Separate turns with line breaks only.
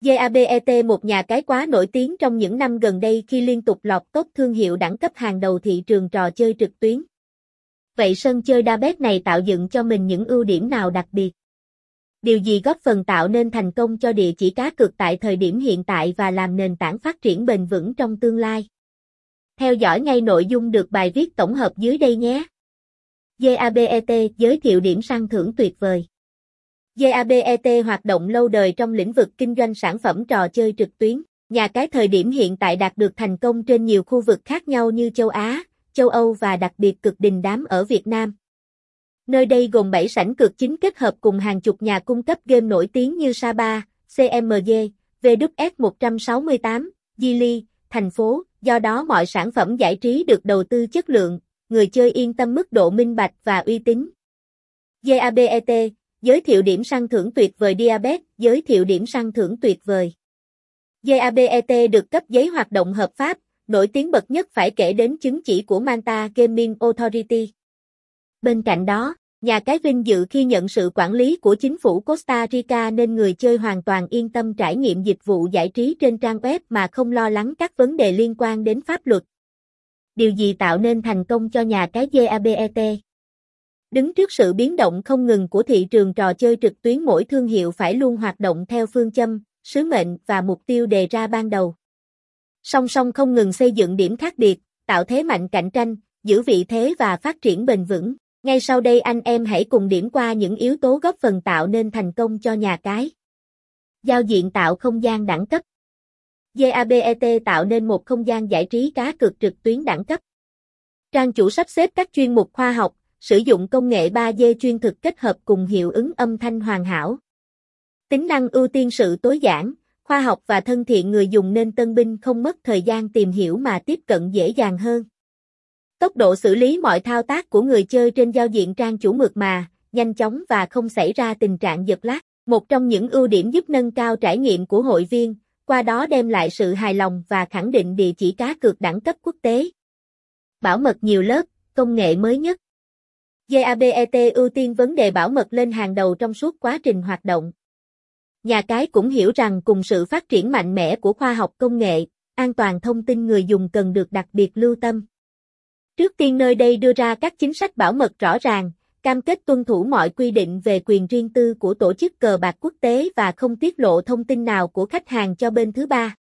GABET một nhà cái quá nổi tiếng trong những năm gần đây khi liên tục lọt tốt thương hiệu đẳng cấp hàng đầu thị trường trò chơi trực tuyến. Vậy sân chơi đa bet này tạo dựng cho mình những ưu điểm nào đặc biệt? Điều gì góp phần tạo nên thành công cho địa chỉ cá cược tại thời điểm hiện tại và làm nền tảng phát triển bền vững trong tương lai? Theo dõi ngay nội dung được bài viết tổng hợp dưới đây nhé. GABET giới thiệu điểm săn thưởng tuyệt vời. Gabet hoạt động lâu đời trong lĩnh vực kinh doanh sản phẩm trò chơi trực tuyến. Nhà cái thời điểm hiện tại đạt được thành công trên nhiều khu vực khác nhau như châu Á, châu Âu và đặc biệt cực đình đám ở Việt Nam. Nơi đây gồm 7 sảnh cược chính kết hợp cùng hàng chục nhà cung cấp game nổi tiếng như Saba, CMG, VWS168, Gili, thành phố, do đó mọi sản phẩm giải trí được đầu tư chất lượng, người chơi yên tâm mức độ minh bạch và uy tín. Gabet giới thiệu điểm săn thưởng tuyệt vời Diabet, giới thiệu điểm săn thưởng tuyệt vời. GABET được cấp giấy hoạt động hợp pháp, nổi tiếng bậc nhất phải kể đến chứng chỉ của Manta Gaming Authority. Bên cạnh đó, nhà cái vinh dự khi nhận sự quản lý của chính phủ Costa Rica nên người chơi hoàn toàn yên tâm trải nghiệm dịch vụ giải trí trên trang web mà không lo lắng các vấn đề liên quan đến pháp luật. Điều gì tạo nên thành công cho nhà cái GABET? Đứng trước sự biến động không ngừng của thị trường trò chơi trực tuyến mỗi thương hiệu phải luôn hoạt động theo phương châm, sứ mệnh và mục tiêu đề ra ban đầu. Song song không ngừng xây dựng điểm khác biệt, tạo thế mạnh cạnh tranh, giữ vị thế và phát triển bền vững. Ngay sau đây anh em hãy cùng điểm qua những yếu tố góp phần tạo nên thành công cho nhà cái. Giao diện tạo không gian đẳng cấp. gabet tạo nên một không gian giải trí cá cược trực tuyến đẳng cấp. Trang chủ sắp xếp các chuyên mục khoa học, sử dụng công nghệ 3D chuyên thực kết hợp cùng hiệu ứng âm thanh hoàn hảo. Tính năng ưu tiên sự tối giản, khoa học và thân thiện người dùng nên tân binh không mất thời gian tìm hiểu mà tiếp cận dễ dàng hơn. Tốc độ xử lý mọi thao tác của người chơi trên giao diện trang chủ mượt mà, nhanh chóng và không xảy ra tình trạng giật lag. Một trong những ưu điểm giúp nâng cao trải nghiệm của hội viên, qua đó đem lại sự hài lòng và khẳng định địa chỉ cá cược đẳng cấp quốc tế. Bảo mật nhiều lớp, công nghệ mới nhất. Gabet ưu tiên vấn đề bảo mật lên hàng đầu trong suốt quá trình hoạt động. Nhà cái cũng hiểu rằng cùng sự phát triển mạnh mẽ của khoa học công nghệ, an toàn thông tin người dùng cần được đặc biệt lưu tâm. Trước tiên nơi đây đưa ra các chính sách bảo mật rõ ràng, cam kết tuân thủ mọi quy định về quyền riêng tư của tổ chức cờ bạc quốc tế và không tiết lộ thông tin nào của khách hàng cho bên thứ ba.